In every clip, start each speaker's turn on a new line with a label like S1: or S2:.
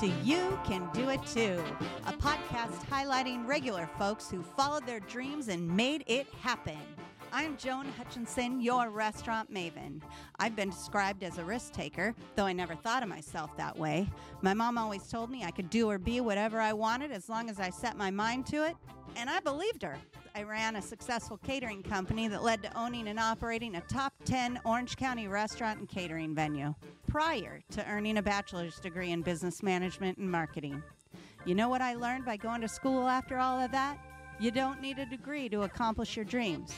S1: to You Can Do It Too, a podcast highlighting regular folks who followed their dreams and made it happen. I'm Joan Hutchinson, your restaurant maven. I've been described as a risk taker, though I never thought of myself that way. My mom always told me I could do or be whatever I wanted as long as I set my mind to it, and I believed her. I ran a successful catering company that led to owning and operating a top 10 Orange County restaurant and catering venue prior to earning a bachelor's degree in business management and marketing. You know what I learned by going to school after all of that? You don't need a degree to accomplish your dreams.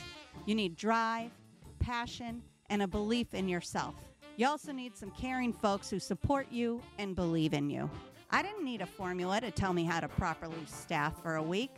S1: You need drive, passion, and a belief in yourself. You also need some caring folks who support you and believe in you. I didn't need a formula to tell me how to properly staff for a week.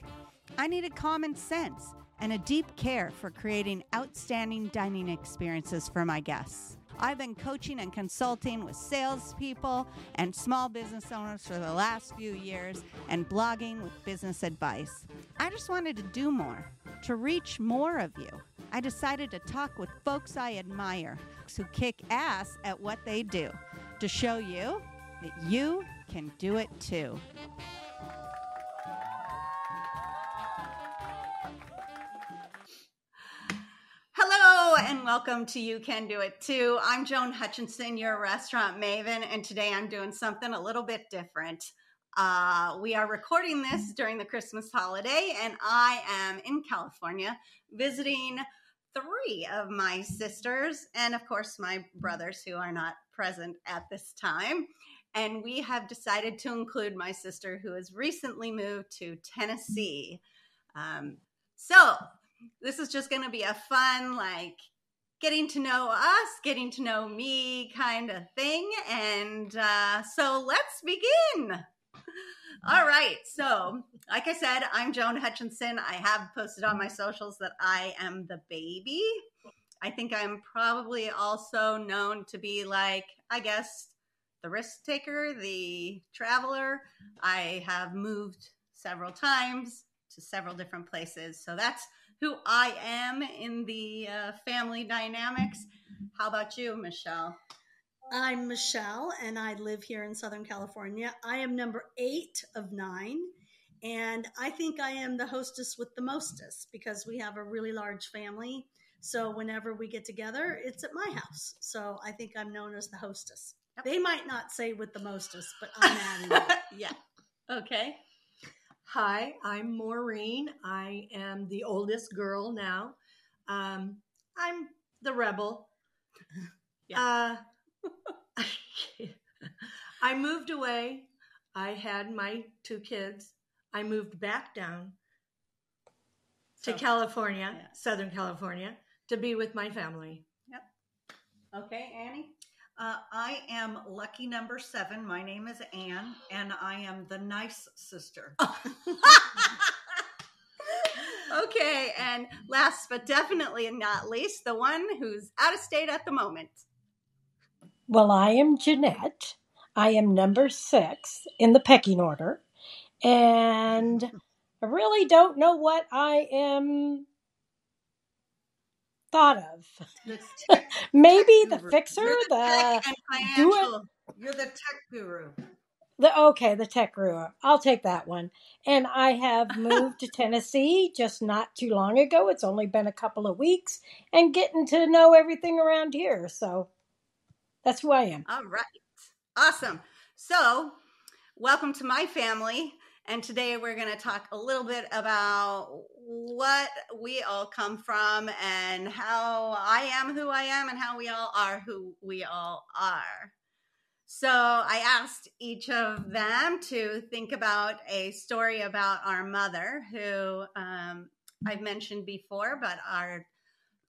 S1: I needed common sense and a deep care for creating outstanding dining experiences for my guests. I've been coaching and consulting with salespeople and small business owners for the last few years and blogging with business advice. I just wanted to do more, to reach more of you. I decided to talk with folks I admire who kick ass at what they do to show you that you can do it too. And welcome to You Can Do It Too. I'm Joan Hutchinson, your restaurant maven, and today I'm doing something a little bit different. Uh, we are recording this during the Christmas holiday, and I am in California visiting three of my sisters and, of course, my brothers who are not present at this time. And we have decided to include my sister who has recently moved to Tennessee. Um, so, this is just going to be a fun, like, getting to know us, getting to know me kind of thing. And uh, so let's begin. All right. So, like I said, I'm Joan Hutchinson. I have posted on my socials that I am the baby. I think I'm probably also known to be like, I guess, the risk taker, the traveler. I have moved several times to several different places. So that's who I am in the uh, family dynamics. How about you, Michelle?
S2: I'm Michelle, and I live here in Southern California. I am number eight of nine, and I think I am the hostess with the mostest because we have a really large family. So whenever we get together, it's at my house. So I think I'm known as the hostess. Yep. They might not say with the mostest, but I'm adding it.
S1: yeah. Okay.
S3: Hi, I'm Maureen. I am the oldest girl now. Um, I'm the rebel. Yeah. Uh, I moved away. I had my two kids. I moved back down to so, California, yeah. Southern California, to be with my family.
S1: Yep. Okay, Annie?
S4: Uh, I am lucky number seven. My name is Anne, and I am the nice sister.
S1: okay, and last but definitely not least, the one who's out of state at the moment.
S5: Well, I am Jeanette. I am number six in the pecking order, and I really don't know what I am thought of. Maybe the fixer, the
S4: do it. You're the tech guru.
S5: The okay, the tech guru. I'll take that one. And I have moved to Tennessee just not too long ago. It's only been a couple of weeks, and getting to know everything around here. So that's who I am.
S1: All right, awesome. So, welcome to my family. And today we're going to talk a little bit about what we all come from and how I am who I am and how we all are who we all are. So I asked each of them to think about a story about our mother, who um, I've mentioned before, but our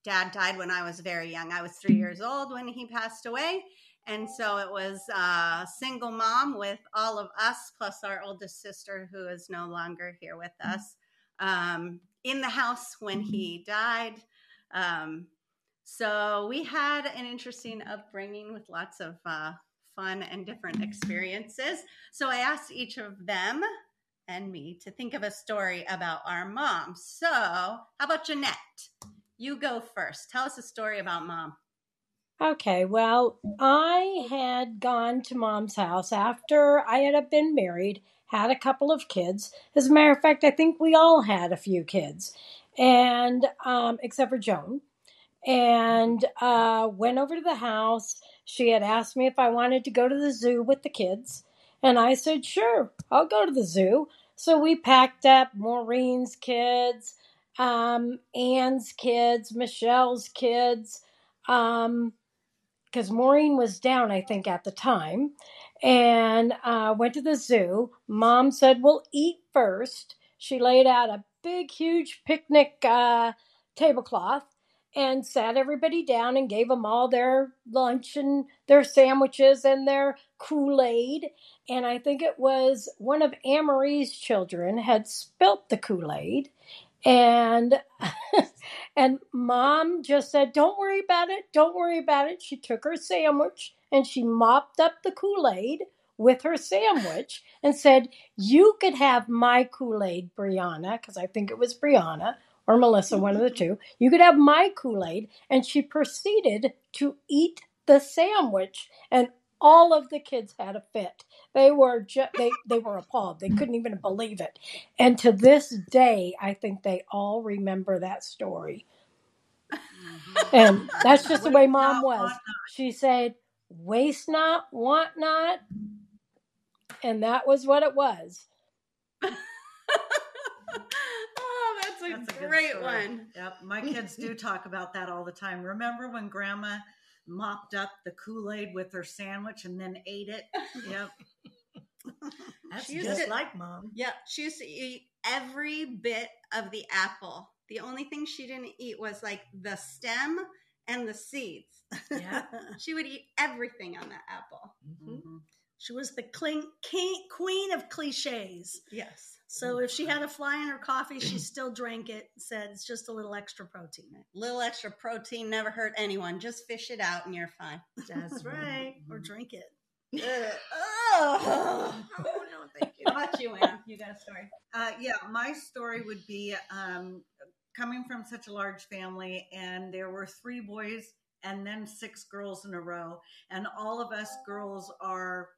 S1: dad died when I was very young. I was three years old when he passed away. And so it was a single mom with all of us, plus our oldest sister, who is no longer here with us, um, in the house when he died. Um, so we had an interesting upbringing with lots of uh, fun and different experiences. So I asked each of them and me to think of a story about our mom. So, how about Jeanette? You go first. Tell us a story about mom.
S5: Okay, well, I had gone to mom's house after I had been married, had a couple of kids. As a matter of fact, I think we all had a few kids, and um, except for Joan. And uh, went over to the house. She had asked me if I wanted to go to the zoo with the kids, and I said, "Sure, I'll go to the zoo." So we packed up Maureen's kids, um, Anne's kids, Michelle's kids. Um, because Maureen was down, I think, at the time, and uh, went to the zoo. Mom said, We'll eat first. She laid out a big, huge picnic uh, tablecloth and sat everybody down and gave them all their lunch and their sandwiches and their Kool Aid. And I think it was one of Maureen's children had spilt the Kool Aid and and mom just said don't worry about it. Don't worry about it. She took her sandwich and she mopped up the kool-aid with her sandwich and said you could have my kool-aid brianna because i think it was brianna or melissa one of the two. You could have my kool-aid and she proceeded to eat the sandwich. And all of the kids had a fit they were ju- they they were appalled. They couldn't even believe it. And to this day, I think they all remember that story.
S4: Mm-hmm.
S5: And that's just the way mom was. She said, "Waste not, want not," and that was what it was.
S1: oh, that's a
S4: That's a
S1: great one.
S4: Yep, my kids do talk about that all the time. Remember when Grandma mopped up the Kool Aid with her sandwich and then ate it? Yep.
S3: That's
S1: She used
S3: just
S1: it-
S3: like mom.
S1: Yeah, she used to eat every bit of the apple. The only thing she didn't eat was like the stem and the seeds.
S3: Yeah.
S1: she would eat everything on that apple.
S4: Mhm.
S2: she was the clean, king, queen of cliches.
S1: Yes.
S2: So if she had a fly in her coffee, she still drank it. Said it's just a little extra protein.
S1: Little extra protein never hurt anyone. Just fish it out and you're fine.
S3: That's right.
S2: Or drink it.
S1: Ugh. oh.
S3: Oh no, thank you.
S1: How about you, Anne? You got a story?
S4: Uh, yeah, my story would be um, coming from such a large family, and there were three boys and then six girls in a row, and all of us girls are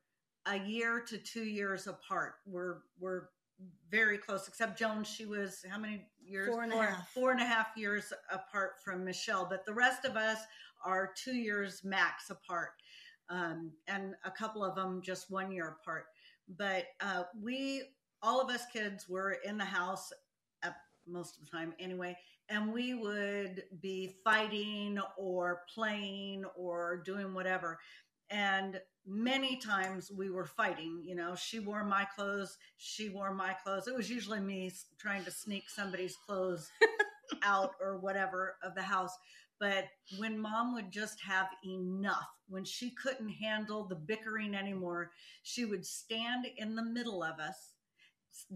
S4: a year to two years apart. We're we're very close, except Joan. She was how many years?
S2: Four and a half.
S4: Four and a half years apart from Michelle, but the rest of us are two years max apart, um, and a couple of them just one year apart. But uh, we all of us kids were in the house at most of the time anyway and we would be fighting or playing or doing whatever and many times we were fighting you know she wore my clothes she wore my clothes. It was usually me trying to sneak somebody's clothes out or whatever of the house. But when mom would just have enough when she couldn't handle the bickering anymore she would stand in the middle of us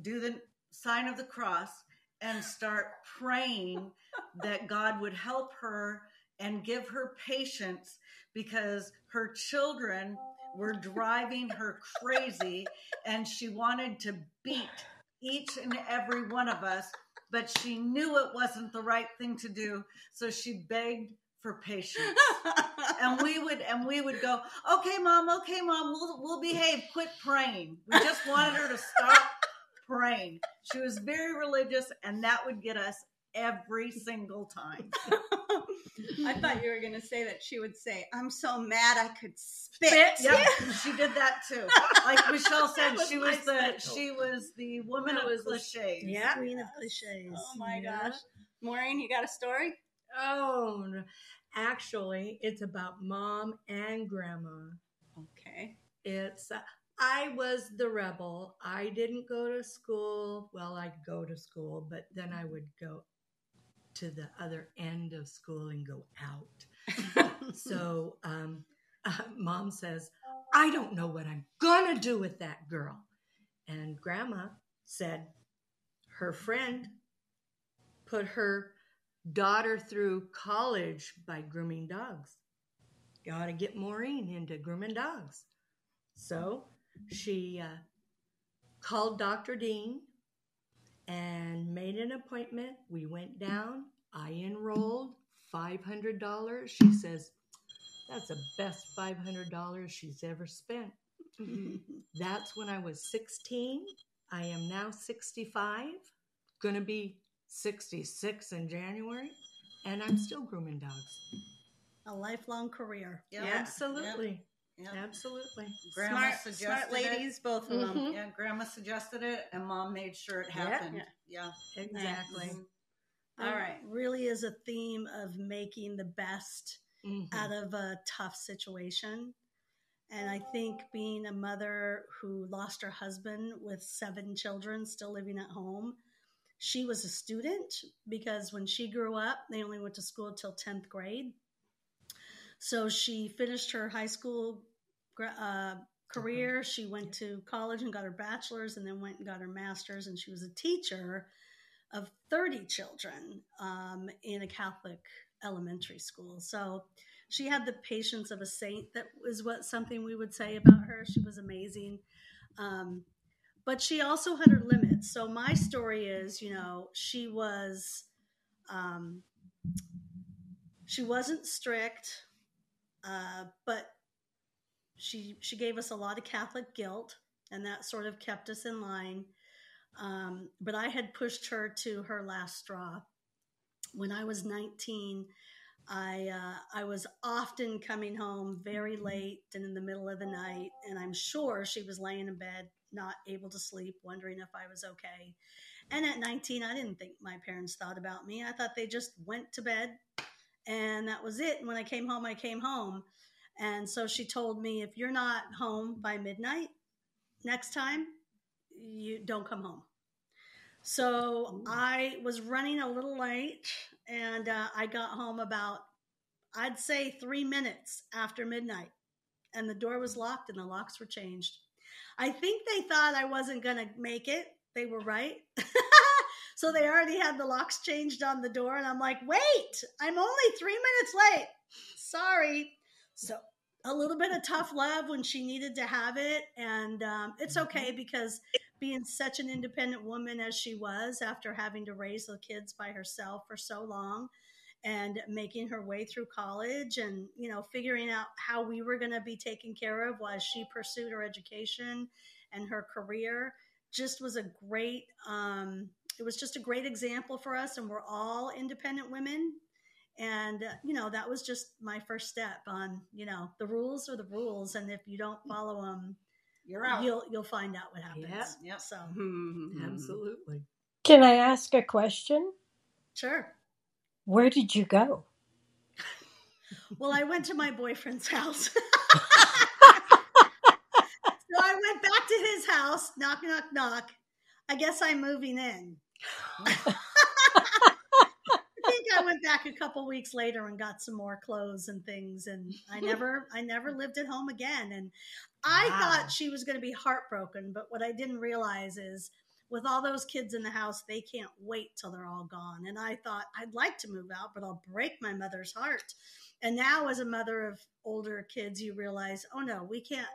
S4: do the sign of the cross and start praying that God would help her and give her patience because her children were driving her crazy and she wanted to beat each and every one of us but she knew it wasn't the right thing to do. So she begged for patience. And we would and we would go okay mom okay mom we'll, we'll behave. Quit praying. We just wanted her to stop praying. She was very religious and that would get us every single time
S1: I thought you were going to say that she would say, I'm so mad I could spit.
S4: yep she did that too like michelle said
S3: was
S4: she was the
S3: special.
S4: she was the woman
S3: That
S4: of
S3: was the-
S4: cliches
S3: Yeah.
S2: Queen of cliches.
S1: Oh my
S3: Yeah.
S1: gosh. Maureen, you got a story?
S3: Oh, actually, it's about mom and grandma.
S1: Okay.
S3: It's uh, I was the rebel. I didn't go to school. Well, I'd go to school, but then I would go to the other end of school and go out. so um, uh, mom says, I don't know what I'm going to do with that girl. And grandma said, her friend put her daughter through college by grooming dogs. You ought to get Maureen into grooming dogs. So she uh, called Dr. Dean and made an appointment. We went down. I enrolled $500. She says, That's the best $500 she's ever spent. That's when I was 16. I am now 65, going to be 66 in January, and I'm still grooming dogs.
S2: A lifelong career.
S4: Yep.
S3: Absolutely.
S4: Yep.
S3: Absolutely.
S4: Grandma
S1: smart,
S4: suggested
S1: smart
S4: it.
S1: ladies, both of them.
S3: Mhm.
S4: Yeah, grandma suggested it and mom made sure it
S3: Yeah.
S4: happened. Yeah.
S3: Exactly.
S4: Mhm.
S1: All
S2: There
S1: right.
S2: Really is a theme of making the best
S3: Mhm.
S2: out of a tough situation. And I think being a mother who lost her husband with seven children still living at home, she was a student because when she grew up, they only went to school till 10th grade. So she finished her high school gra- uh, career. She went to college and got her bachelor's and then went and got her master's. And she was a teacher of 30 children um, in a Catholic elementary school. So she had the patience of a saint. That was what something we would say about her. She was amazing. Um, but she also had her limits. So my story is, you know, she was, um, she wasn't strict, uh, but she she gave us a lot of Catholic guilt, and that sort of kept us in line. Um, but I had pushed her to her last straw. When I was 19, I uh, I was often coming home very late and in the middle of the night, and I'm sure she was laying in bed, not able to sleep, wondering if I was okay. And at 19, I didn't think my parents thought about me. I thought they just went to bed, and that was it. And when I came home, I came home. And so she told me, if you're not home by midnight next time, you don't come home. So
S3: Ooh.
S2: I was running a little late and uh, I got home about, I'd say, three minutes after midnight. And the door was locked and the locks were changed. I think they thought I wasn't going to make it. They were right. so they already had the locks changed on the door. And I'm like, wait, I'm only three minutes late. Sorry. So a little bit of tough love when she needed to have it. And um, it's okay because being such an independent woman as she was after having to raise the kids by herself for so long and making her way through college and you know figuring out how we were going to be taken care of while she pursued her education and her career just was a great um, it was just a great example for us and we're all independent women and uh, you know that was just my first step on you know the rules are the rules and if you don't follow them
S4: You're out.
S2: you'll you'll find out what happens
S3: Yep.
S4: Yep.
S2: so
S3: Absolutely.
S5: Can I ask a question?
S2: sure
S5: Where did you go?
S2: Well, I went to my boyfriend's house. so I went back to his house, knock, knock, knock. I guess I'm moving in. I think I went back a couple weeks later and got some more clothes and things, and I never, I never lived at home again. And I
S3: Wow.
S2: thought she was going to be heartbroken, but what I didn't realize is, with all those kids in the house, they can't wait till they're all gone. And I thought I'd like to move out, but I'll break my mother's heart. And now, as a mother of older kids, you realize, oh no, we can't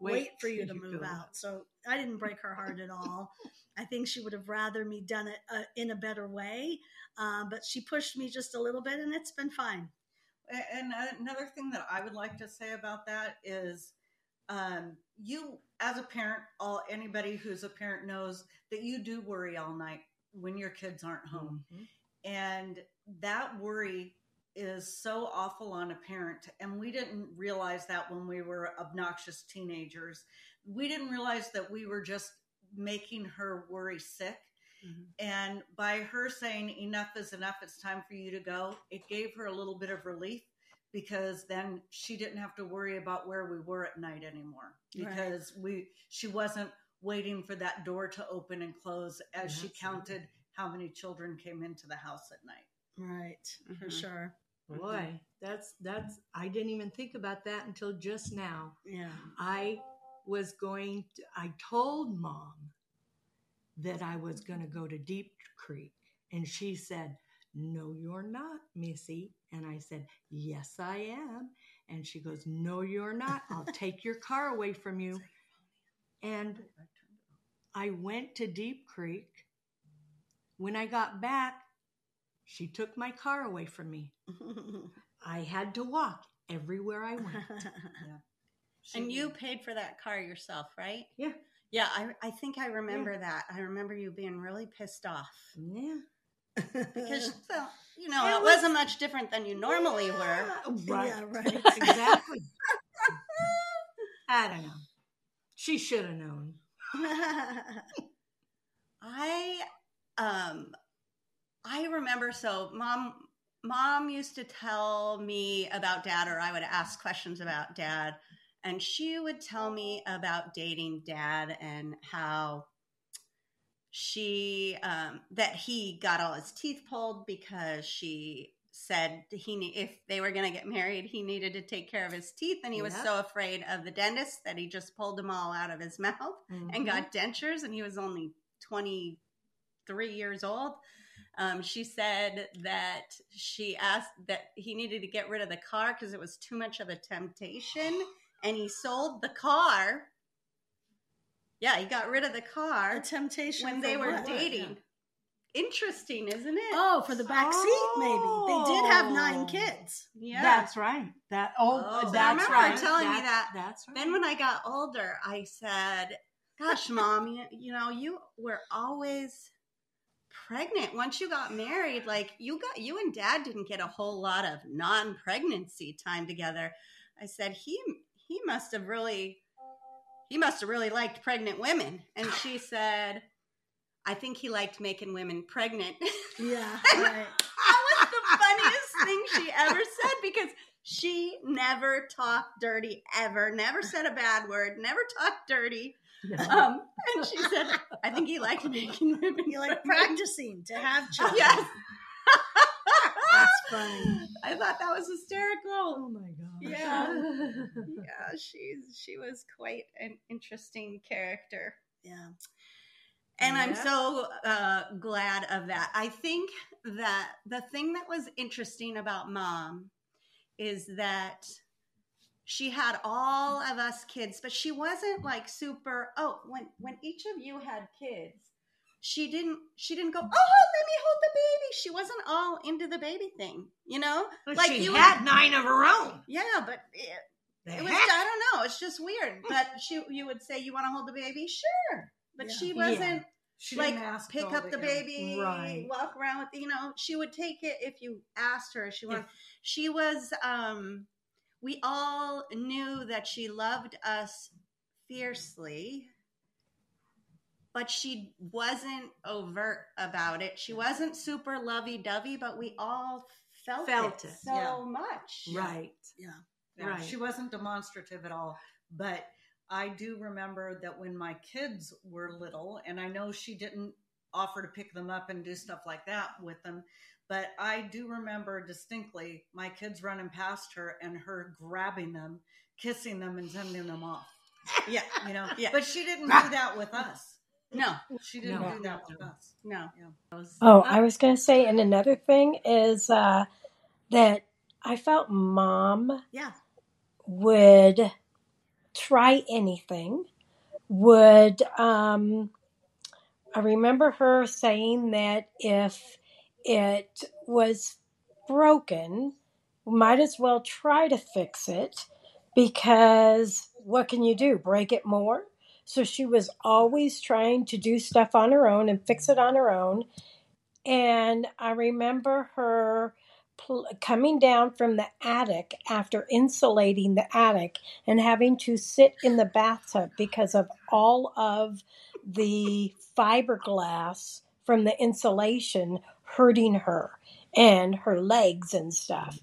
S2: wait, for you to move out. So I didn't break her heart at all. I think she would have rather me done it uh, in a better way, um, but she pushed me just a little bit, and it's been fine.
S4: And another thing that I would like to say about that is, um, you as a parent, all anybody who's a parent knows that you do worry all night when your kids aren't home,
S3: Mhm.
S4: and that worry is so awful on a parent. And we didn't realize that when we were obnoxious teenagers. We didn't realize that we were just making her worry sick. And by her saying, enough is enough, it's time for you to go, it gave her a little bit of relief because then she didn't have to worry about where we were at night anymore
S2: Right.
S4: because we she wasn't waiting for that door to open and close as she counted how many children came into the house at night.
S2: Right, for
S1: Mhm.
S2: sure.
S3: Boy, that's that's I didn't even think about that until just now.
S2: Yeah.
S3: I was going to, I told mom that I was going to go to Deep Creek and she said, "No, you're not, Missy." And I said, "Yes, I am." And she goes, "No, you're not. I'll take your car away from you." And I went to Deep Creek. When I got back, she took my car away from me. I had to walk everywhere I went.
S4: She-
S1: And you paid for that car yourself, right?
S3: Yeah.
S1: Yeah, I, I think I remember that. I remember you being really pissed off.
S3: Yeah.
S1: Because, well, you know,
S3: It
S1: it,
S3: was-
S1: wasn't much different than you normally were.
S3: Yeah, Right.
S2: Yeah, right.
S3: exactly. I don't know. She should have known.
S1: I um I remember so mom mom used to tell me about dad or I would ask questions about dad and she would tell me about dating dad and how she um that he got all his teeth pulled because she said he if they were going to get married he needed to take care of his teeth and he was so afraid of the dentist that he just pulled them all out of his mouth and
S3: Mhm.
S1: got dentures and he was only 23 years old um, she said that she asked that he needed to get rid of the car because it was too much of a temptation and he sold the car yeah he got rid of the
S2: A
S1: car
S2: temptation
S1: when they were
S2: what?
S1: dating interesting isn't it
S2: Oh, for the back seat, maybe. They did have nine kids.
S1: yeah
S3: That's right. That oh,
S4: Oh. So I
S3: that's
S1: remember her
S3: right.
S1: telling me
S3: That-
S1: that.
S3: That's right.
S1: Then when I got older, I said, "Gosh, mom, you, you know, you were always pregnant. Once you got married, like you got you and dad didn't get a whole lot of non-pregnancy time together." I said, "He he must have really he must have really liked pregnant women." And she said, "I think he liked making women pregnant."
S2: Yeah, right.
S1: that was the funniest thing she ever said because she never talked dirty ever, never said a bad word, never talked dirty. Um, and she said, I think he liked making women.
S2: He
S1: liked
S2: practicing to have children.
S1: Yes.
S3: That's funny.
S1: I thought that was hysterical.
S3: Oh my god.
S1: Yeah. Yeah, she's she was quite an interesting character.
S2: Yeah.
S1: And I'm so uh, glad of that. I think that the thing that was interesting about mom is that she had all of us kids, but she wasn't like super. Oh, when when each of you had kids, she didn't she didn't go. Oh, let me hold the baby. She wasn't all into the baby thing, you know.
S3: But
S1: Like
S3: she
S1: you
S3: had nine of her own.
S1: Yeah, but it, it was I don't know. It's just weird. But she you would say you want to hold the baby, sure, but
S2: Yeah.
S1: she wasn't
S4: She
S1: like
S4: ask
S1: pick up the
S4: yeah.
S1: baby,
S3: Right.
S1: walk around with you know. She would take it if you asked her. She wanted. She was. um We all knew that she loved us fiercely, but she wasn't overt about it. She wasn't super lovey dovey, but we all felt,
S3: Felt
S1: it,
S3: it,
S1: so
S4: yeah.
S1: much.
S3: Right.
S2: Yeah.
S4: Yeah,
S3: Right.
S4: She wasn't demonstrative at all. But I do remember that when my kids were little, and I know she didn't offer to pick them up and do stuff like that with them, but I do remember distinctly my kids running past her and her grabbing them, kissing them, and sending them off.
S1: Yeah,
S4: You know,
S1: Yeah.
S4: but she didn't do that with us.
S1: no,
S4: She didn't
S3: No.
S4: do that with us.
S1: no.
S4: Yeah.
S5: Oh, I was going to say, and another thing is uh, that I felt mom
S2: Yeah.
S5: would try anything, would, um, I remember her saying that if it was broken, might as well try to fix it because what can you do? Break it more? So she was always trying to do stuff on her own and fix it on her own. And I remember her pl- coming down from the attic after insulating the attic and having to sit in the bathtub because of all of the fiberglass from the insulation hurting her and her legs and stuff.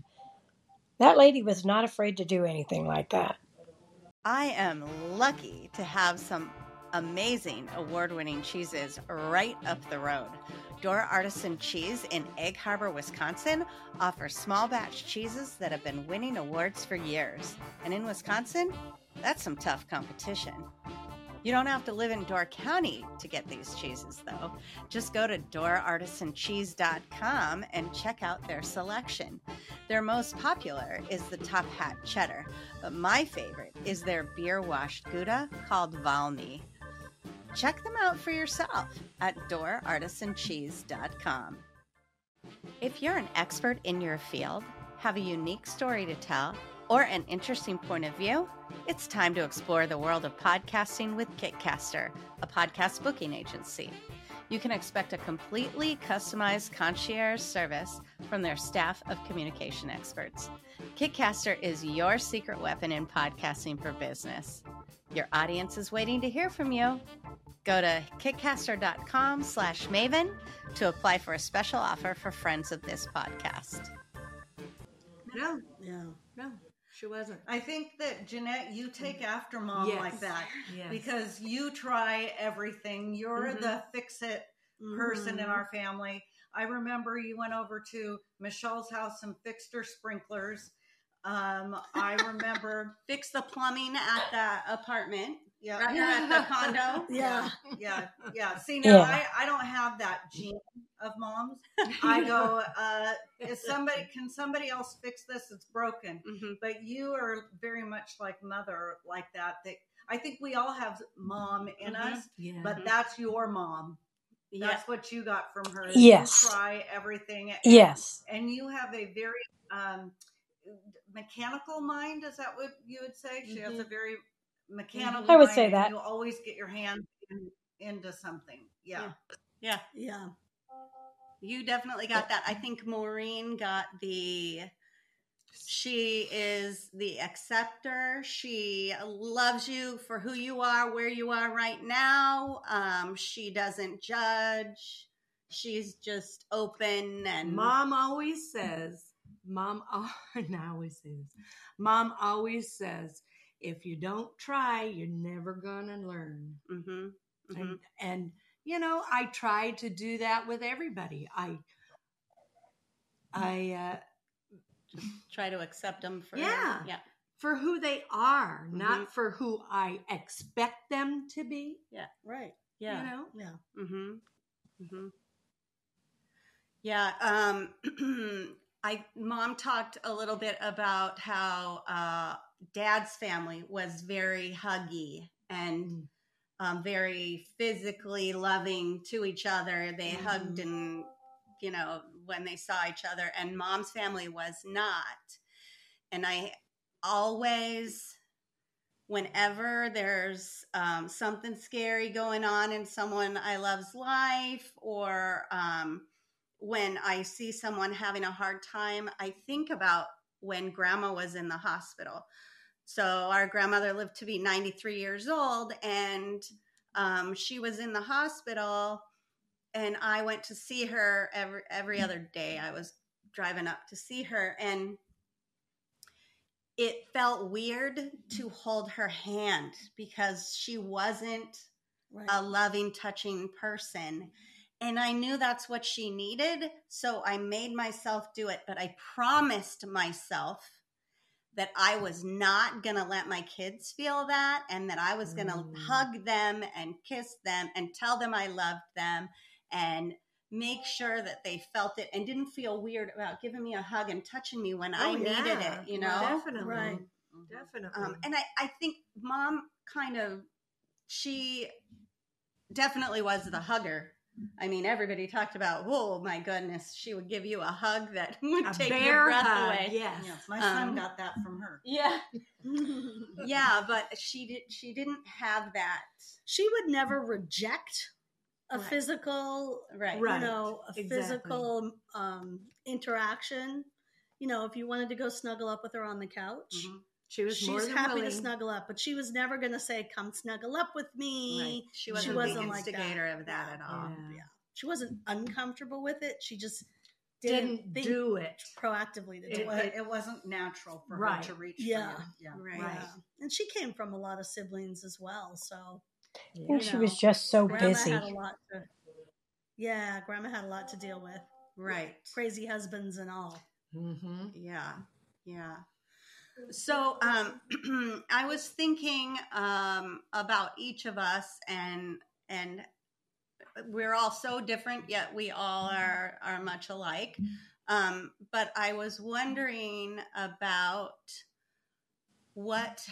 S5: That lady was not afraid to do anything like that.
S1: I am lucky to have some amazing award winning cheeses right up the road. Door Artisan Cheese in Egg Harbor, Wisconsin offers small batch cheeses that have been winning awards for years. And in Wisconsin, that's some tough competition. You don't have to live in Door County to get these cheeses, though. Just go to DoorArtisanCheese.com and check out their selection. Their most popular is the Top Hat Cheddar, but my favorite is their beer washed Gouda called Valmy. Check them out for yourself at DoorArtisanCheese.com. If you're an expert in your field, have a unique story to tell, or an interesting point of view? It's time to explore the world of podcasting with Kitcaster, a podcast booking agency. You can expect a completely customized concierge service from their staff of communication experts. Kitcaster is your secret weapon in podcasting for business. Your audience is waiting to hear from you. Go to kitcaster.com slash maven to apply for a special offer for friends of this podcast.
S3: No,
S2: Yeah.
S3: no, she wasn't.
S4: I think that Jeanette, you take after mom
S3: Yes.
S4: like that
S3: Yes.
S4: because you try everything. You're
S3: Mhm.
S4: the fix it person in
S2: Mhm.
S4: our family. I remember you went over to Michelle's house and fixed her sprinklers. Um, I remember,
S1: Fix the plumbing at the apartment,
S4: yeah,
S1: right here at the condo.
S2: Yeah.
S4: yeah, yeah. See, now
S5: Yeah.
S4: I, I don't have that gene of moms. I go, uh, is somebody can somebody else fix this? It's broken.
S1: Mhm.
S4: But you are very much like mother, like that. That I think we all have mom in
S1: Mhm.
S4: us,
S3: yeah.
S4: but that's your mom.
S1: Yeah.
S4: That's what you got from her.
S5: Yes.
S4: You try everything. And,
S5: Yes.
S4: And you have a very um, mechanical mind. Is that what you would say? She has a very mechanical.
S5: I would
S4: mind,
S5: say that.
S4: You always get your hand in, into something. Yeah.
S1: Yeah.
S2: Yeah.
S1: You definitely got that. I think Maureen got the. She is the acceptor. She loves you for who you are, where you are right now. Um, she doesn't judge. She's just open and
S3: Mom always says, Mom, and I always say this, Mom always says, if you don't try, you're never going to learn.
S1: hmm
S3: And, and, you know, I try to do that with everybody. I, I, uh,
S1: try to accept them for
S3: Yeah.
S1: yeah.
S3: for who they are,
S1: Mhm.
S3: not for who I expect them to be.
S2: Yeah, right.
S1: Yeah.
S3: You know,
S2: Yeah.
S1: Mm-hmm. Mm-hmm. Yeah. Um, I mom talked a little bit about how uh, dad's family was very huggy and um, very physically loving to each other. They
S2: Mhm.
S1: hugged and you know when they saw each other, and mom's family was not. And I always whenever there's um, something scary going on in someone I love's life, or um, when I see someone having a hard time, I think about when grandma was in the hospital. So, our grandmother lived to be 93 years old, and um, she was in the hospital, and I went to see her every, every other day. I was driving up to see her, and it felt weird to hold her hand because she wasn't
S2: Right.
S1: a loving, touching person. And I knew that's what she needed. So I made myself do it. But I promised myself that I was not going to let my kids feel that and that I was going to
S3: Mm.
S1: hug them and kiss them and tell them I loved them and make sure that they felt it and didn't feel weird about giving me a hug and touching me when I
S3: Oh,
S1: needed it, you know?
S3: Definitely.
S2: Right.
S3: Definitely.
S1: Um, and I, I think mom kind of, she definitely was the hugger. I mean, everybody talked about, oh my goodness, she would give you a hug that would
S3: a
S1: take your breath
S3: hug,
S1: away.
S3: Yes.
S4: Yes, my son
S1: Um,
S4: got that from her.
S1: Yeah, yeah, but she did. She didn't have that.
S2: she would never reject a
S1: Right.
S2: physical
S1: Right.
S2: you
S3: Right.
S2: know a
S3: Exactly.
S2: physical um interaction you know if you wanted to go snuggle up with her on the couch
S1: Mhm.
S3: She was more
S2: she's
S3: than
S2: happy
S3: willing.
S2: to snuggle up but she was never going to say come snuggle up with me
S1: Right. She
S3: She
S1: wasn't,
S2: wasn't
S1: the
S2: like that.
S1: instigator of that at all.
S3: Yeah.
S2: yeah she wasn't uncomfortable with it she just didn't,
S3: Didn't
S2: think
S3: do it.
S2: proactively to
S4: It,
S2: do
S4: wa-
S2: it,
S4: it wasn't natural for
S3: Right.
S4: her to reach.
S2: Yeah.
S4: For you. yeah.
S1: Right.
S3: Right.
S2: Yeah. and she came from a lot of siblings as well so
S5: I think she
S2: know,
S5: was just so
S2: grandma
S5: busy.
S2: had a lot to yeah grandma had a lot to deal with
S1: Right.
S2: crazy husbands and all
S3: Mm-hmm.
S1: Yeah. Yeah. So um, I was thinking um, about each of us, and and we're all so different, yet we all are are much alike. Um, but I was wondering about what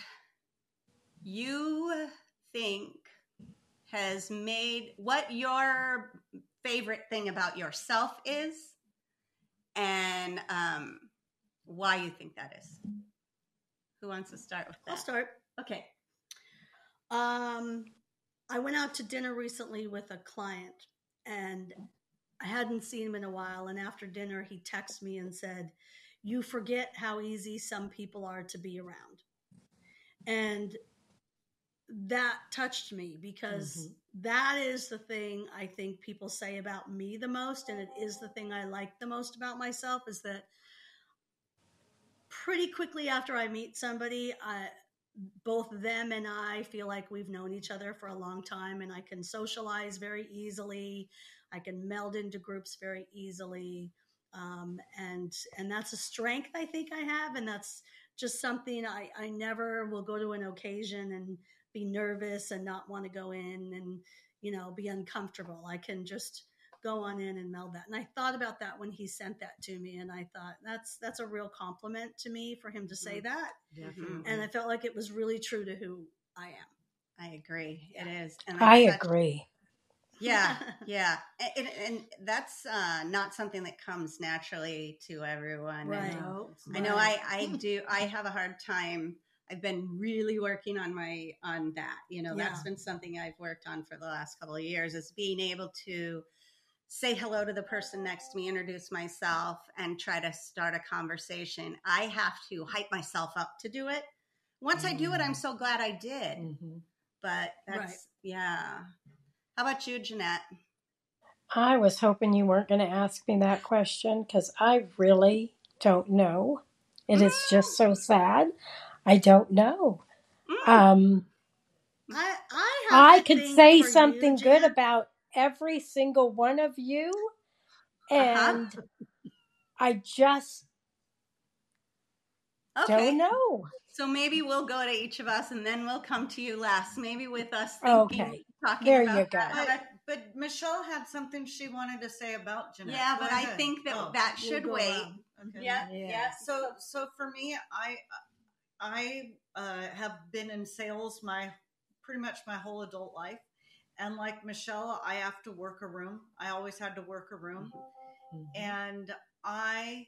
S1: you think has made what your favorite thing about yourself is and um, why you think that is. Who wants to start with that?
S2: I'll start.
S1: Okay.
S2: Um, I went out to dinner recently with a client, and I hadn't seen him in a while. And after dinner, he texted me and said, "You forget how easy some people are to be around," and that touched me because that is the thing I think people say about me the most, and it is the thing I like the most about myself is that pretty quickly after I meet somebody, I, both them and I feel like we've known each other for a long time, and I can socialize very easily. I can meld into groups very easily, um, and and that's a strength I think I have, and that's just something I I never will go to an occasion and be nervous and not want to go in and you know be uncomfortable. I can just go on in and meld that. And I thought about that when he sent that to me, and I thought that's that's a real compliment to me for him to say that.
S3: Definitely.
S2: And I felt like it was really true to who I am.
S1: I agree. It is. And
S5: I
S1: that's such-
S5: agree.
S1: Yeah, yeah, and, and, and that's uh, not something that comes naturally to everyone. And
S2: Right.
S3: No, it's
S1: I know. I, I do. I have a hard time. I've been really working on my on that. You know, that's been something I've worked on for the last couple of years. Is being able to say hello to the person next to me, introduce myself, and try to start a conversation. I have to hype myself up to do it. Once I do it, I'm so glad I did.
S3: Mhm.
S1: But that's
S2: Right.
S1: yeah. How about you, Jeanette?
S5: I was hoping you weren't going to ask me that question because I really don't know. It is just so sad. I don't know.
S1: Mm.
S5: Um,
S2: I I have
S5: I could say
S2: for you,
S5: something good about every single one of you,
S1: Uh-huh.
S5: and I just
S1: Okay.
S5: don't know.
S1: So maybe we'll go to each of us and then we'll come to you last. Maybe with us thinking,
S5: Okay.
S1: talking
S5: There
S1: about
S5: you
S1: that.
S5: go.
S1: How about-
S4: But, but Michelle had something she wanted to say about Jeanette.
S1: Yeah,
S4: Go
S1: but I think that
S4: Oh.
S1: that
S2: We'll
S1: should wait.
S2: Okay.
S1: Yeah,
S3: Yeah.
S1: yeah.
S4: So, so for me, I, I uh, have been in sales my pretty much my whole adult life, and like Michelle, I have to work a room. I always had to work a room,
S3: Mhm.
S4: and I,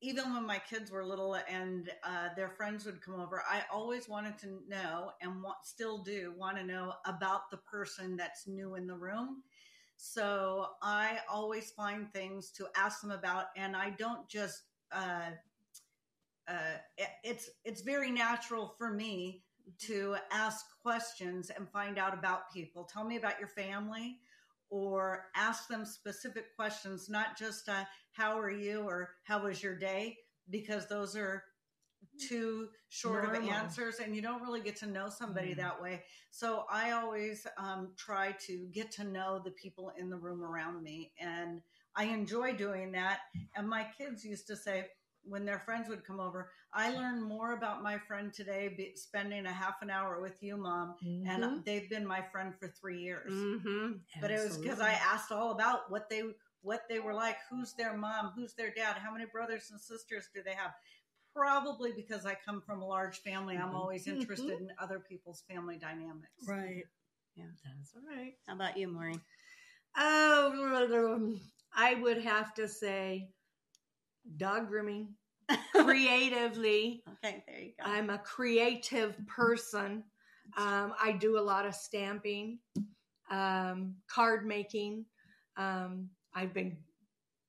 S4: even when my kids were little and uh, their friends would come over, I always wanted to know and want, still do want to know about the person that's new in the room. So I always find things to ask them about, and I don't just. Uh, uh, it- it's it's very natural for me to ask questions and find out about people. Tell me about your family, or ask them specific questions, not just uh, "How are you?" or "How was your day?" because those are too short of answers, and you don't really get to know somebody
S3: Yeah.
S4: that way. So I always um, try to get to know the people in the room around me, and I enjoy doing that. And my kids used to say when their friends would come over, I learned more about my friend today be, spending a half an hour with you, mom,
S3: Mhm.
S4: and they've been my friend for three years.
S1: Mm-hmm.
S4: But it was because I asked all about what they what they were like, who's their mom, who's their dad, how many brothers and sisters do they have. Probably because I come from a large family, I'm
S3: Mhm.
S4: always
S2: Mhm.
S4: interested in other people's family dynamics.
S2: Right.
S3: Yeah, that's all right.
S1: How about you, Maureen?
S3: Oh, I would have to say dog grooming creatively.
S1: Okay, there you go.
S3: I'm a creative person. Um, I do a lot of stamping, um, card making. Um, I've been,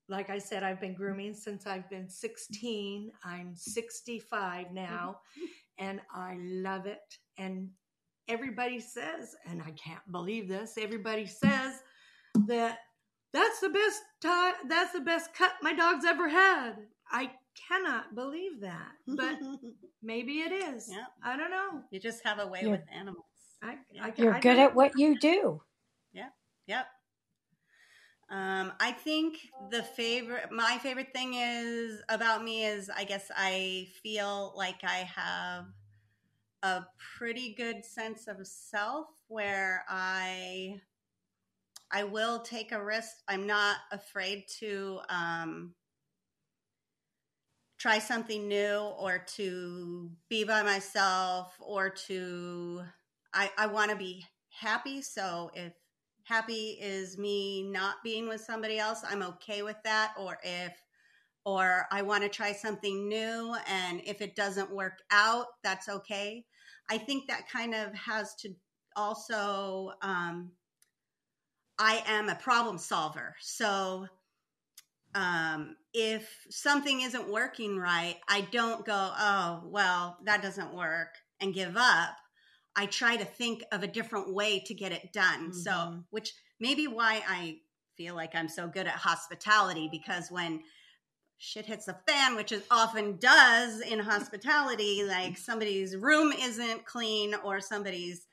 S3: like I said, I've been grooming since I've been 16. I'm 65 now, and I love it. And everybody says, and I can't believe this, everybody says that that's the best time, that's the best cut my dog's ever had. I cannot believe that, but maybe it is.
S1: Yeah.
S3: I don't know.
S1: you just have a way
S5: You're-
S1: with animals.
S3: I,
S1: Yeah.
S3: I,
S5: You're
S3: I
S5: good
S3: don't-
S5: at what you do.
S1: Yep. Um, I think the favorite, my favorite thing is about me is I guess I feel like I have a pretty good sense of self where I I will take a risk. I'm not afraid to um, try something new or to be by myself or to I, I want to be happy. So if happy is me not being with somebody else, I'm okay with that. Or if or I want to try something new. And if it doesn't work out, that's okay. I think that kind of has to also, um, I am a problem solver. So um, if something isn't working right, I don't go, oh, well, that doesn't work and give up. I try to think of a different way to get it done. Mm-hmm. So, which maybe why I feel like I'm so good at hospitality because when shit hits the fan, which it often does in hospitality, like somebody's room isn't clean or somebody's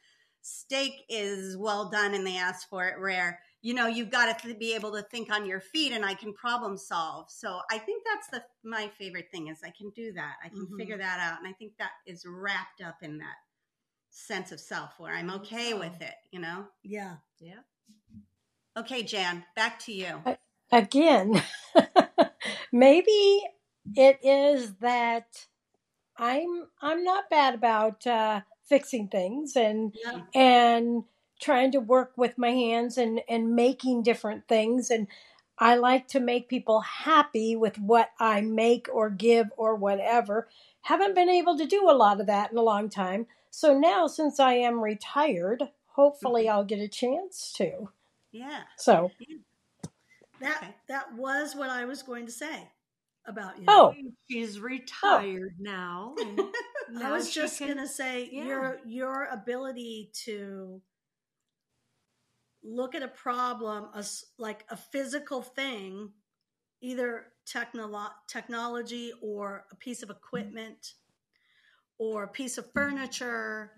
S1: steak is well done and they ask for it rare, you know, you've got to be able to think on your feet and I can problem solve. So I think that's the my favorite thing is I can do that. I can mm-hmm. figure that out. And I think that is wrapped up in that sense of self where I'm okay so. with it, you know?
S2: Yeah.
S3: Yeah.
S1: Okay, Jan, back to you.
S5: Again, maybe it is that I'm I'm not bad about uh, fixing things and yeah. and trying to work with my hands and and making different things and I like to make people happy with what I make or give or whatever. Haven't been able to do a lot of that in a long time. So now since I am retired, hopefully mm-hmm. I'll get a chance to.
S1: Yeah.
S5: So
S2: that okay. that was what I was going to say about you.
S5: Oh,
S3: she's oh. retired oh. now.
S2: now. I was just can, gonna say yeah. your your ability to look at a problem as like a physical thing, either technolo- technology or a piece of equipment or a piece of furniture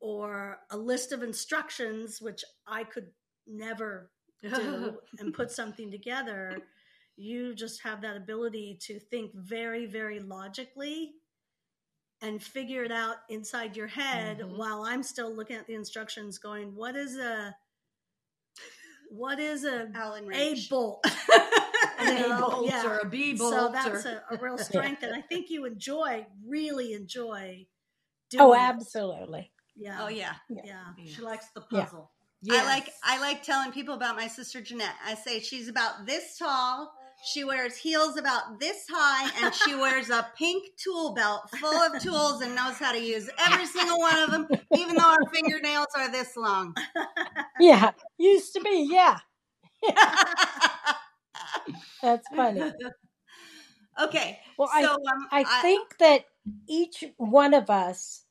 S2: or a list of instructions, which I could never do and put something together. You just have that ability to think very, very logically and figure it out inside your head mm-hmm. while I'm still looking at the instructions going, what is a what is a
S1: Allen
S2: a bolt?
S3: An A bolt yeah. or a B bolt.
S2: So that's or... a, a, real strength, and I think you enjoy, really enjoy.
S5: oh, absolutely.
S2: Yeah.
S1: Oh yeah.
S2: yeah. Yeah.
S4: She likes the puzzle.
S1: Yes. I like I like telling people about my sister Jeanette. I say she's about this tall. She wears heels about this high, and she wears a pink tool belt full of tools and knows how to use every single one of them, even though her fingernails are this long.
S5: Yeah, used to be. Yeah, that's funny.
S1: Okay.
S5: Well, so, I um, I, I think that each one of us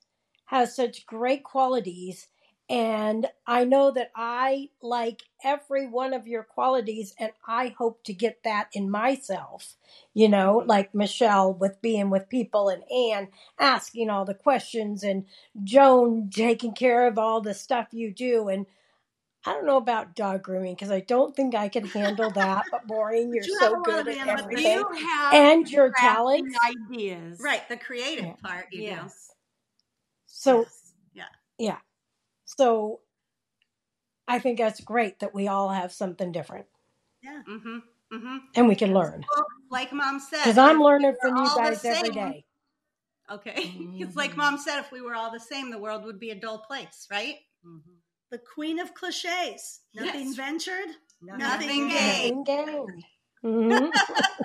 S5: has such great qualities and I know that I like every one of your qualities, and I hope to get that in myself. You know, like Michelle with being with people, and Anne asking all the questions, and Joan taking care of all the stuff you do. And I don't know about dog grooming because I don't think I can handle that. But Maureen, you're you so good at everything, you and your talent,
S3: ideas,
S1: right? The creative yeah. part, you yes. know.
S5: So,
S1: yes. yeah,
S5: yeah. So I think that's great that we all have something different.
S1: Yeah. Mm-hmm. Mm-hmm.
S5: And we can learn.
S1: Well, like mom said.
S5: Because I'm learning from you guys every day.
S1: Okay. Mm-hmm. It's like mom said, if we were all the same, the world would be a dull place, right?
S2: Mm-hmm. The queen of cliches. Nothing yes. ventured,
S1: nothing, nothing gained.
S5: Nothing gained.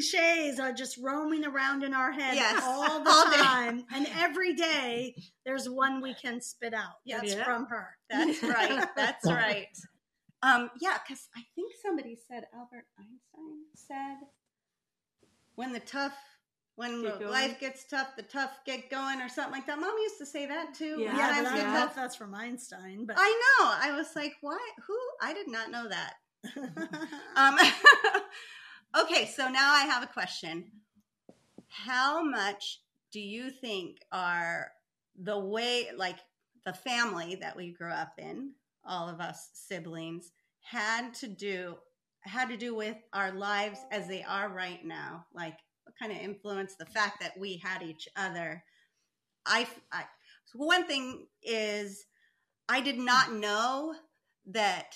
S2: Cliches are just roaming around in our heads yes. all the all time. And every day there's one we can spit out. That's yeah. from her.
S1: That's right. That's right. Um, yeah, because I think somebody said Albert Einstein said when the tough when life gets tough, the tough get going, or something like that. Mom used to say that too.
S2: Yeah, yeah but I don't know if that's from Einstein. But
S1: I know. I was like, what? Who? I did not know that. um, okay, so now I have a question. How much do you think are the way, like the family that we grew up in, all of us siblings, had to do had to do with our lives as they are right now? Like, what kind of influence the fact that we had each other? I, I so one thing is I did not know that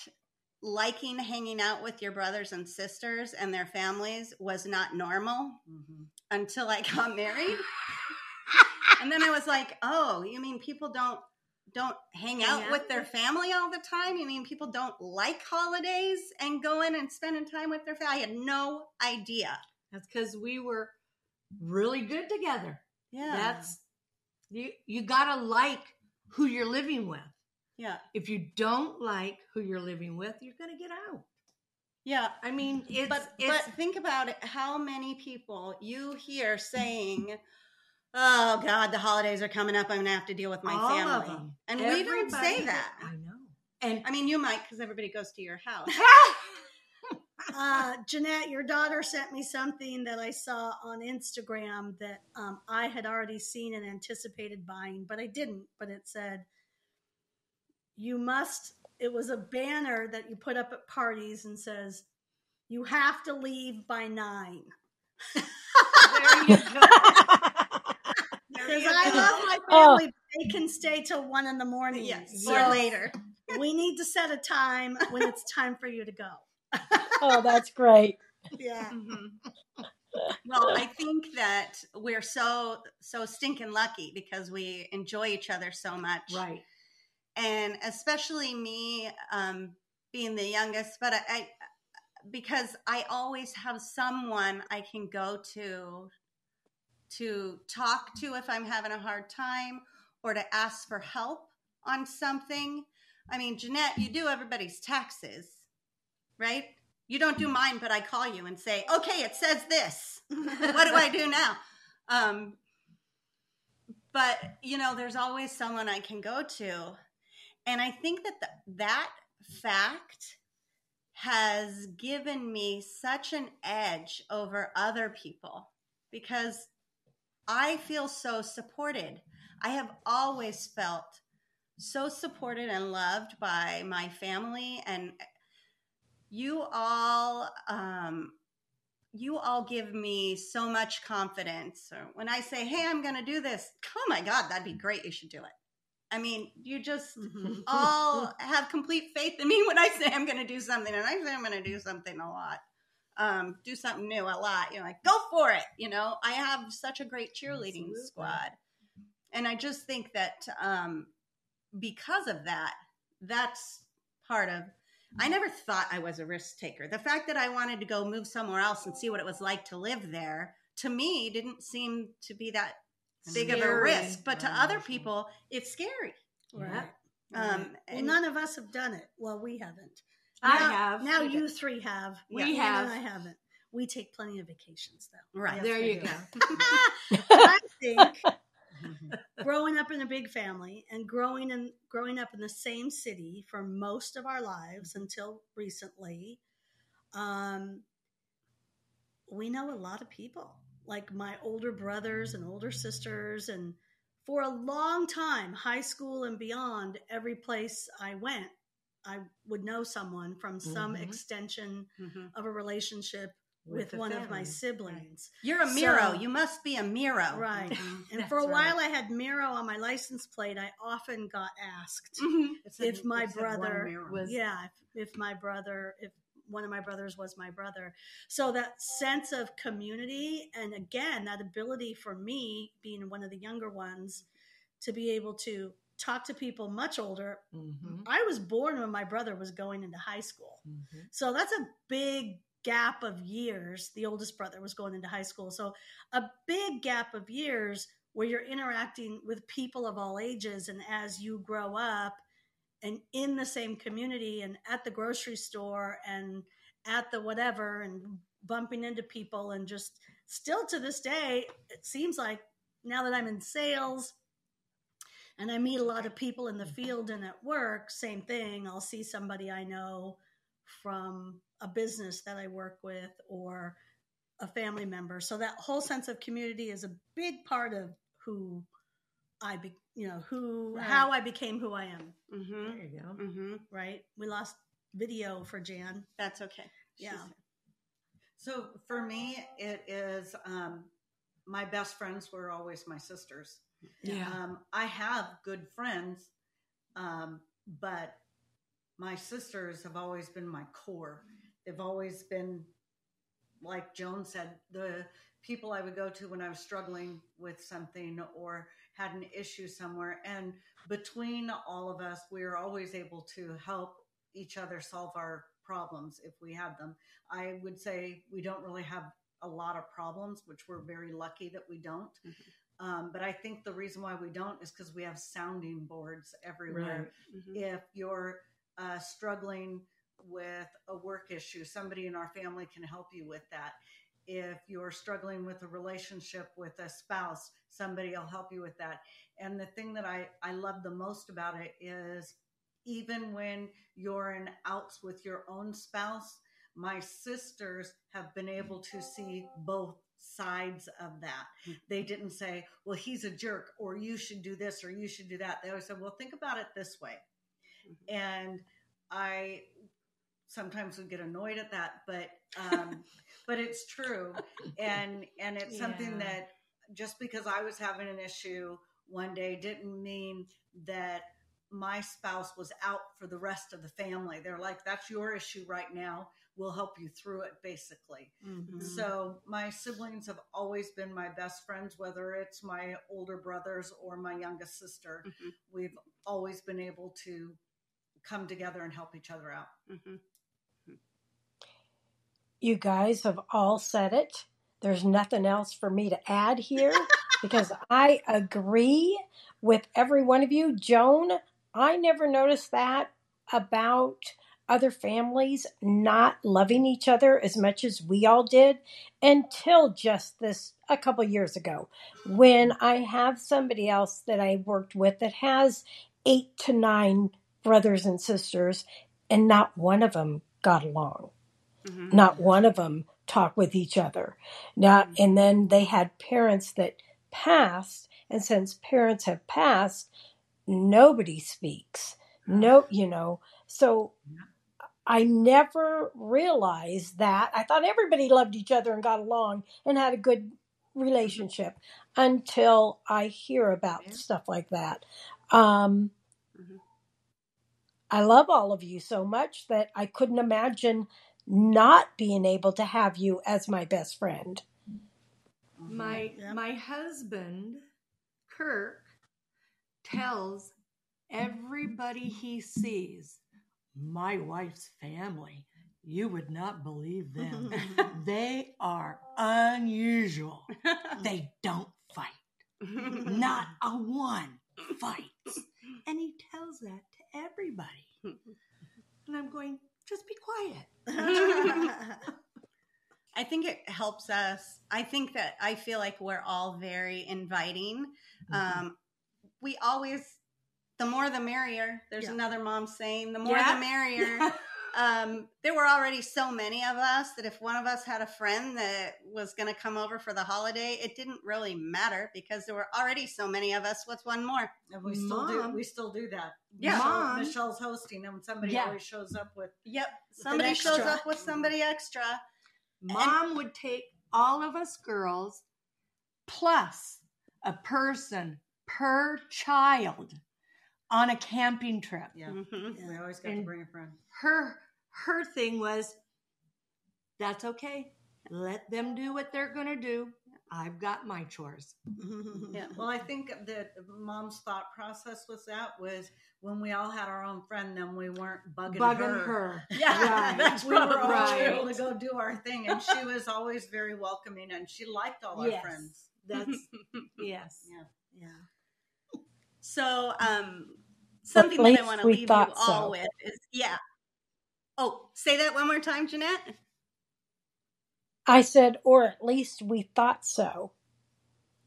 S1: liking hanging out with your brothers and sisters and their families was not normal mm-hmm. until I got married. and then I was like, "Oh, you mean people don't don't hang, hang out, out, with their family all the time? You mean people don't like holidays and going and spending time with their family?" I had no idea.
S3: That's because we were really good together.
S1: Yeah.
S3: That's you. You gotta like who you're living with.
S1: Yeah.
S3: If you don't like who you're living with, you're gonna get out.
S1: Yeah.
S3: I mean, it's
S1: but
S3: it's
S1: but think about it. How many people you hear saying, "Oh God, the holidays are coming up. I'm gonna have to deal with my family," and we don't say that.
S3: I know. And
S1: I mean, you might because everybody goes to your house.
S2: uh, Jeanette, your daughter sent me something that I saw on Instagram that um, I had already seen and anticipated buying, but I didn't. But it said, you must, it was a banner that you put up at parties and says, you have to leave by nine.
S3: there you go.
S2: Because I love my
S5: Oh.
S2: family, but they can stay till one in the morning.
S1: yes,
S2: So
S1: or later.
S2: we need to set a time when it's time for you to go.
S5: oh, that's great.
S2: Yeah.
S1: Mhm. Well, I think that we're so so stinking lucky because we enjoy each other so much,
S3: right.
S1: And especially me um, being the youngest. But I, I because I always have someone I can go to to talk to if I'm having a hard time or to ask for help on something. I mean, Jeanette, you do everybody's taxes, right? You don't do mine, but I call you and say, okay, it says this. what do I do now? Um, but, you know, there's always someone I can go to. And I think that the, that fact has given me such an edge over other people because I feel so supported. I have always felt so supported and loved by my family. And you all um, you all give me so much confidence. So when i say hey i'm going to do this oh my god that'd be great. You should do it i mean you just
S2: Mhm.
S1: all have complete faith in me when I say I'm going to do something, and I say I'm going to do something a lot, um, do something new a lot. You're like, go for it. You know, I have such a great cheerleading
S3: Absolutely.
S1: squad, and I just think that um, because of that, that's part of. I never thought I was a risk taker. The fact that I wanted to go move somewhere else and see what it was like to live there, to me, didn't seem to be that big of a risk. But to other people, it's scary.
S2: Right.
S1: Um,
S2: Right. well,
S1: and-
S2: none of us have done it. Well, we haven't.
S3: I
S2: Now-
S3: have.
S2: Now you three have.
S3: We
S2: Ann
S3: have.
S2: And I haven't. We take plenty of vacations, though.
S1: Right.
S2: Yes,
S3: there you
S2: do.
S3: go.
S2: I think growing up in a big family and growing in growing up in the same city for most of our lives until recently, um, we know a lot of people. Like my older brothers and older sisters, and for a long time, high school and beyond, every place I went, I would know someone from some
S3: Mhm.
S2: extension
S1: Mhm.
S2: of a relationship with,
S3: the
S2: one of my
S3: family.
S2: siblings.
S1: You're a Miro.
S2: So-
S1: you must be a Miro.
S2: Right.
S1: Mhm.
S2: And for a while,
S3: right.
S2: I had Miro on my license plate. I often got asked,
S1: Mhm.
S4: Said-
S2: If my
S4: said one
S2: brother
S3: was-
S2: yeah, if, if my brother, if one of my brothers was my brother. So that sense of community, and again, that ability for me, being one of the younger ones, to be able to talk to people much older.
S3: Mhm.
S2: I was born when my brother was going into high school.
S3: Mhm.
S2: So that's a big gap of years. The oldest brother was going into high school. So a big gap of years where you're interacting with people of all ages. And as you grow up and in the same community and at the grocery store and at the whatever and bumping into people and just still to this day, it seems like now that I'm in sales and I meet a lot of people in the mm-hmm. field and at work, same thing. I'll see somebody I know from a business that I work with or a family member. So that whole sense of community is a big part of who I be, you know, who
S1: Right.
S2: how I became who I am,
S1: Mhm.
S3: There you go.
S1: Mhm.
S2: right? We lost video for Jan.
S1: That's okay.
S2: Yeah.
S4: So for me, it is um, my best friends were always my sisters.
S3: Yeah.
S4: Um, I have good friends, um, but my sisters have always been my core. They've always been, like Joan said, the people I would go to when I was struggling with something or had an issue somewhere. And between all of us, we are always able to help each other solve our problems if we had them. I would say we don't really have a lot of problems, which we're very lucky that we don't.
S1: Mm-hmm.
S4: Um, but I think the reason why we don't is because we have sounding boards everywhere.
S1: Mhm.
S4: If you're uh, struggling with a work issue, somebody in our family can help you with that. If you're struggling with a relationship with a spouse, somebody will help you with that. And the thing that I, I love the most about it is even when you're in outs with your own spouse, my sisters have been able to see both sides of that. They didn't say, well, he's a jerk, or you should do this, or you should do that. They always said, well, think about it this way. Mm-hmm. And I sometimes would get annoyed at that, but um, but it's true, and and it's something that just because I was having an issue one day didn't mean that my spouse was out for the rest of the family. They're like, that's your issue right now. We'll help you through it, basically.
S1: Mhm.
S4: So my siblings have always been my best friends, whether it's my older brothers or my youngest sister.
S1: Mhm.
S4: We've always been able to come together and help each other out.
S1: Mhm.
S5: You guys have all said it. There's nothing else for me to add here because I agree with every one of you. Joan, I never noticed that about other families not loving each other as much as we all did until just this a couple years ago when I have somebody else that I worked with that has eight to nine brothers and sisters and not one of them got along
S1: Mhm.
S5: not one of them talked with each other. Now, and then they had parents that passed, and since parents have passed, nobody speaks. No, you know, so I never realized that. I thought everybody loved each other and got along and had a good relationship until I hear about
S4: Yeah.
S5: stuff like that. Um,
S1: Mhm.
S5: I love all of you so much that I couldn't imagine not being able to have you as my best friend.
S3: My
S2: Yep.
S3: my husband, Kirk, tells everybody he sees, my wife's family. You would not believe them. they are unusual. They don't fight. Not a one fights. And he tells that to everybody. And I'm going, just be quiet.
S1: I think it helps us. I think that I feel like we're all very inviting.
S3: Mm-hmm.
S1: Um, we always, the more the merrier. There's
S2: Yeah.
S1: another mom saying, the more
S3: Yeah.
S1: the merrier. um, there were already so many of us that if one of us had a friend that was going to come over for the holiday, it didn't really matter because there were already so many of us. What's one more?
S4: And we still do we still do that.
S1: Yeah.
S3: Mom.
S4: Michelle's hosting and somebody
S3: Yeah.
S4: always shows up with
S1: Yep. Somebody shows up with somebody extra.
S3: Mom would take all of us girls plus a person per child on a camping trip.
S4: yeah.
S1: Mhm.
S4: We always got to bring a friend.
S3: Her her thing was that's okay. Let them do what they're going to do. I've got my chores.
S1: Yeah.
S4: Well, I think that mom's thought process was that was when we all had our own friend, then we weren't bugging,
S3: Bugging
S4: her.
S3: her.
S1: Yeah,
S3: Right.
S1: that's
S4: we were all
S3: Right.
S4: able to go do our thing, and she was always very welcoming, and she liked all our friends.
S3: That's yes.
S4: Yeah.
S2: yeah.
S1: So, um, something that I want to leave you
S5: thought
S1: all
S5: so.
S1: with is, yeah. Oh, say that one more time, Jeanette.
S5: I said, or at least we thought so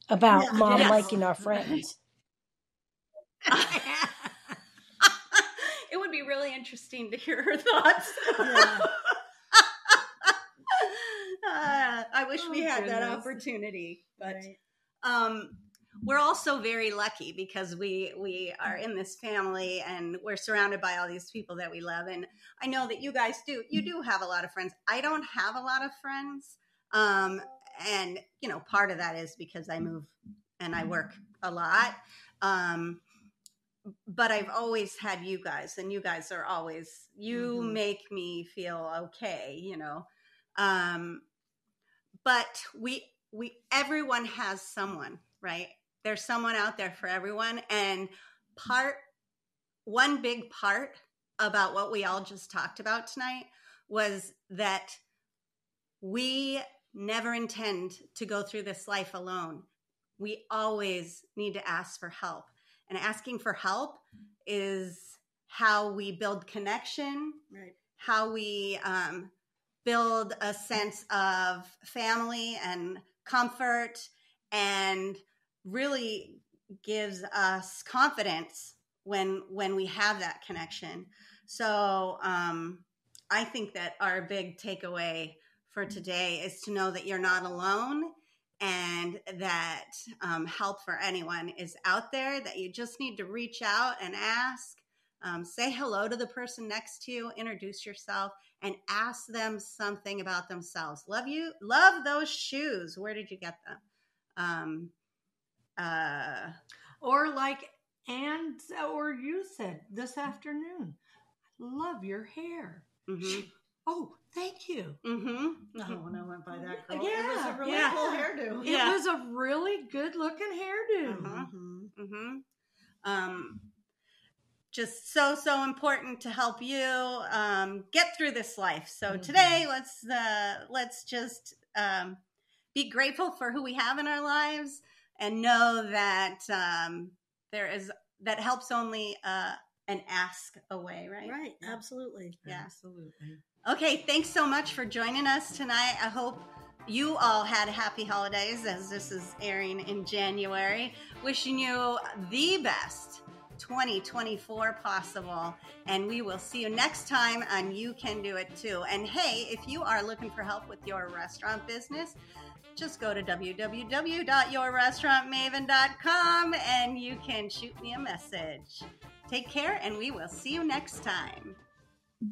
S5: about
S2: Yeah.
S5: mom
S1: Yes.
S5: liking our friends.
S1: it would be really interesting to hear her thoughts.
S2: Yeah.
S1: Uh, I wish we
S3: Oh,
S1: had that opportunity, but
S2: Right.
S1: um, we're also very lucky because we we are in this family and we're surrounded by all these people that we love. And I know that you guys do. You do have a lot of friends. I don't have a lot of friends, um, and you know, part of that is because I move and I work a lot. Um, but I've always had you guys, and you guys are always you
S4: Mhm.
S1: make me feel okay. You know. Um, but we we everyone has someone right there's someone out there for everyone and part one big part about what we all just talked about tonight was that we never intend to go through this life alone. We always need to ask for help. And asking for help is how we build connection,
S2: Right.
S1: how we um, build a sense of family and comfort, and really gives us confidence when when we have that connection. So um, I think that our big takeaway for today is to know that you're not alone and that um, help for anyone is out there, that you just need to reach out and ask. Um, say hello to the person next to you, introduce yourself, and ask them something about themselves. Love you, love those shoes. Where did you get them? Uh,
S3: Or like and or you said this afternoon, I love your hair.
S1: mhm,
S3: Oh, thank you.
S1: mhm,
S4: No,
S1: mhm.
S4: when I went by that girl, it was a really
S1: yeah.
S4: cool hairdo.
S1: Yeah.
S3: It was a really good looking hairdo.
S1: Uh-huh.
S2: Mhm.
S1: hmm Um, just so so important to help you um, get through this life. So
S3: Mhm.
S1: today, let's uh, let's just um, be grateful for who we have in our lives and know that um, there is that helps only uh, an ask away. Right.
S2: Right.
S3: Yeah.
S2: Absolutely.
S1: Yeah.
S3: Absolutely.
S1: Okay, thanks so much for joining us tonight. I hope you all had happy holidays as this is airing in January. Wishing you the best 2024 possible. And we will see you next time on You Can Do It Too. And hey, if you are looking for help with your restaurant business, just go to www.yourrestaurantmaven.com and you can shoot me a message. Take care, and we will see you next time.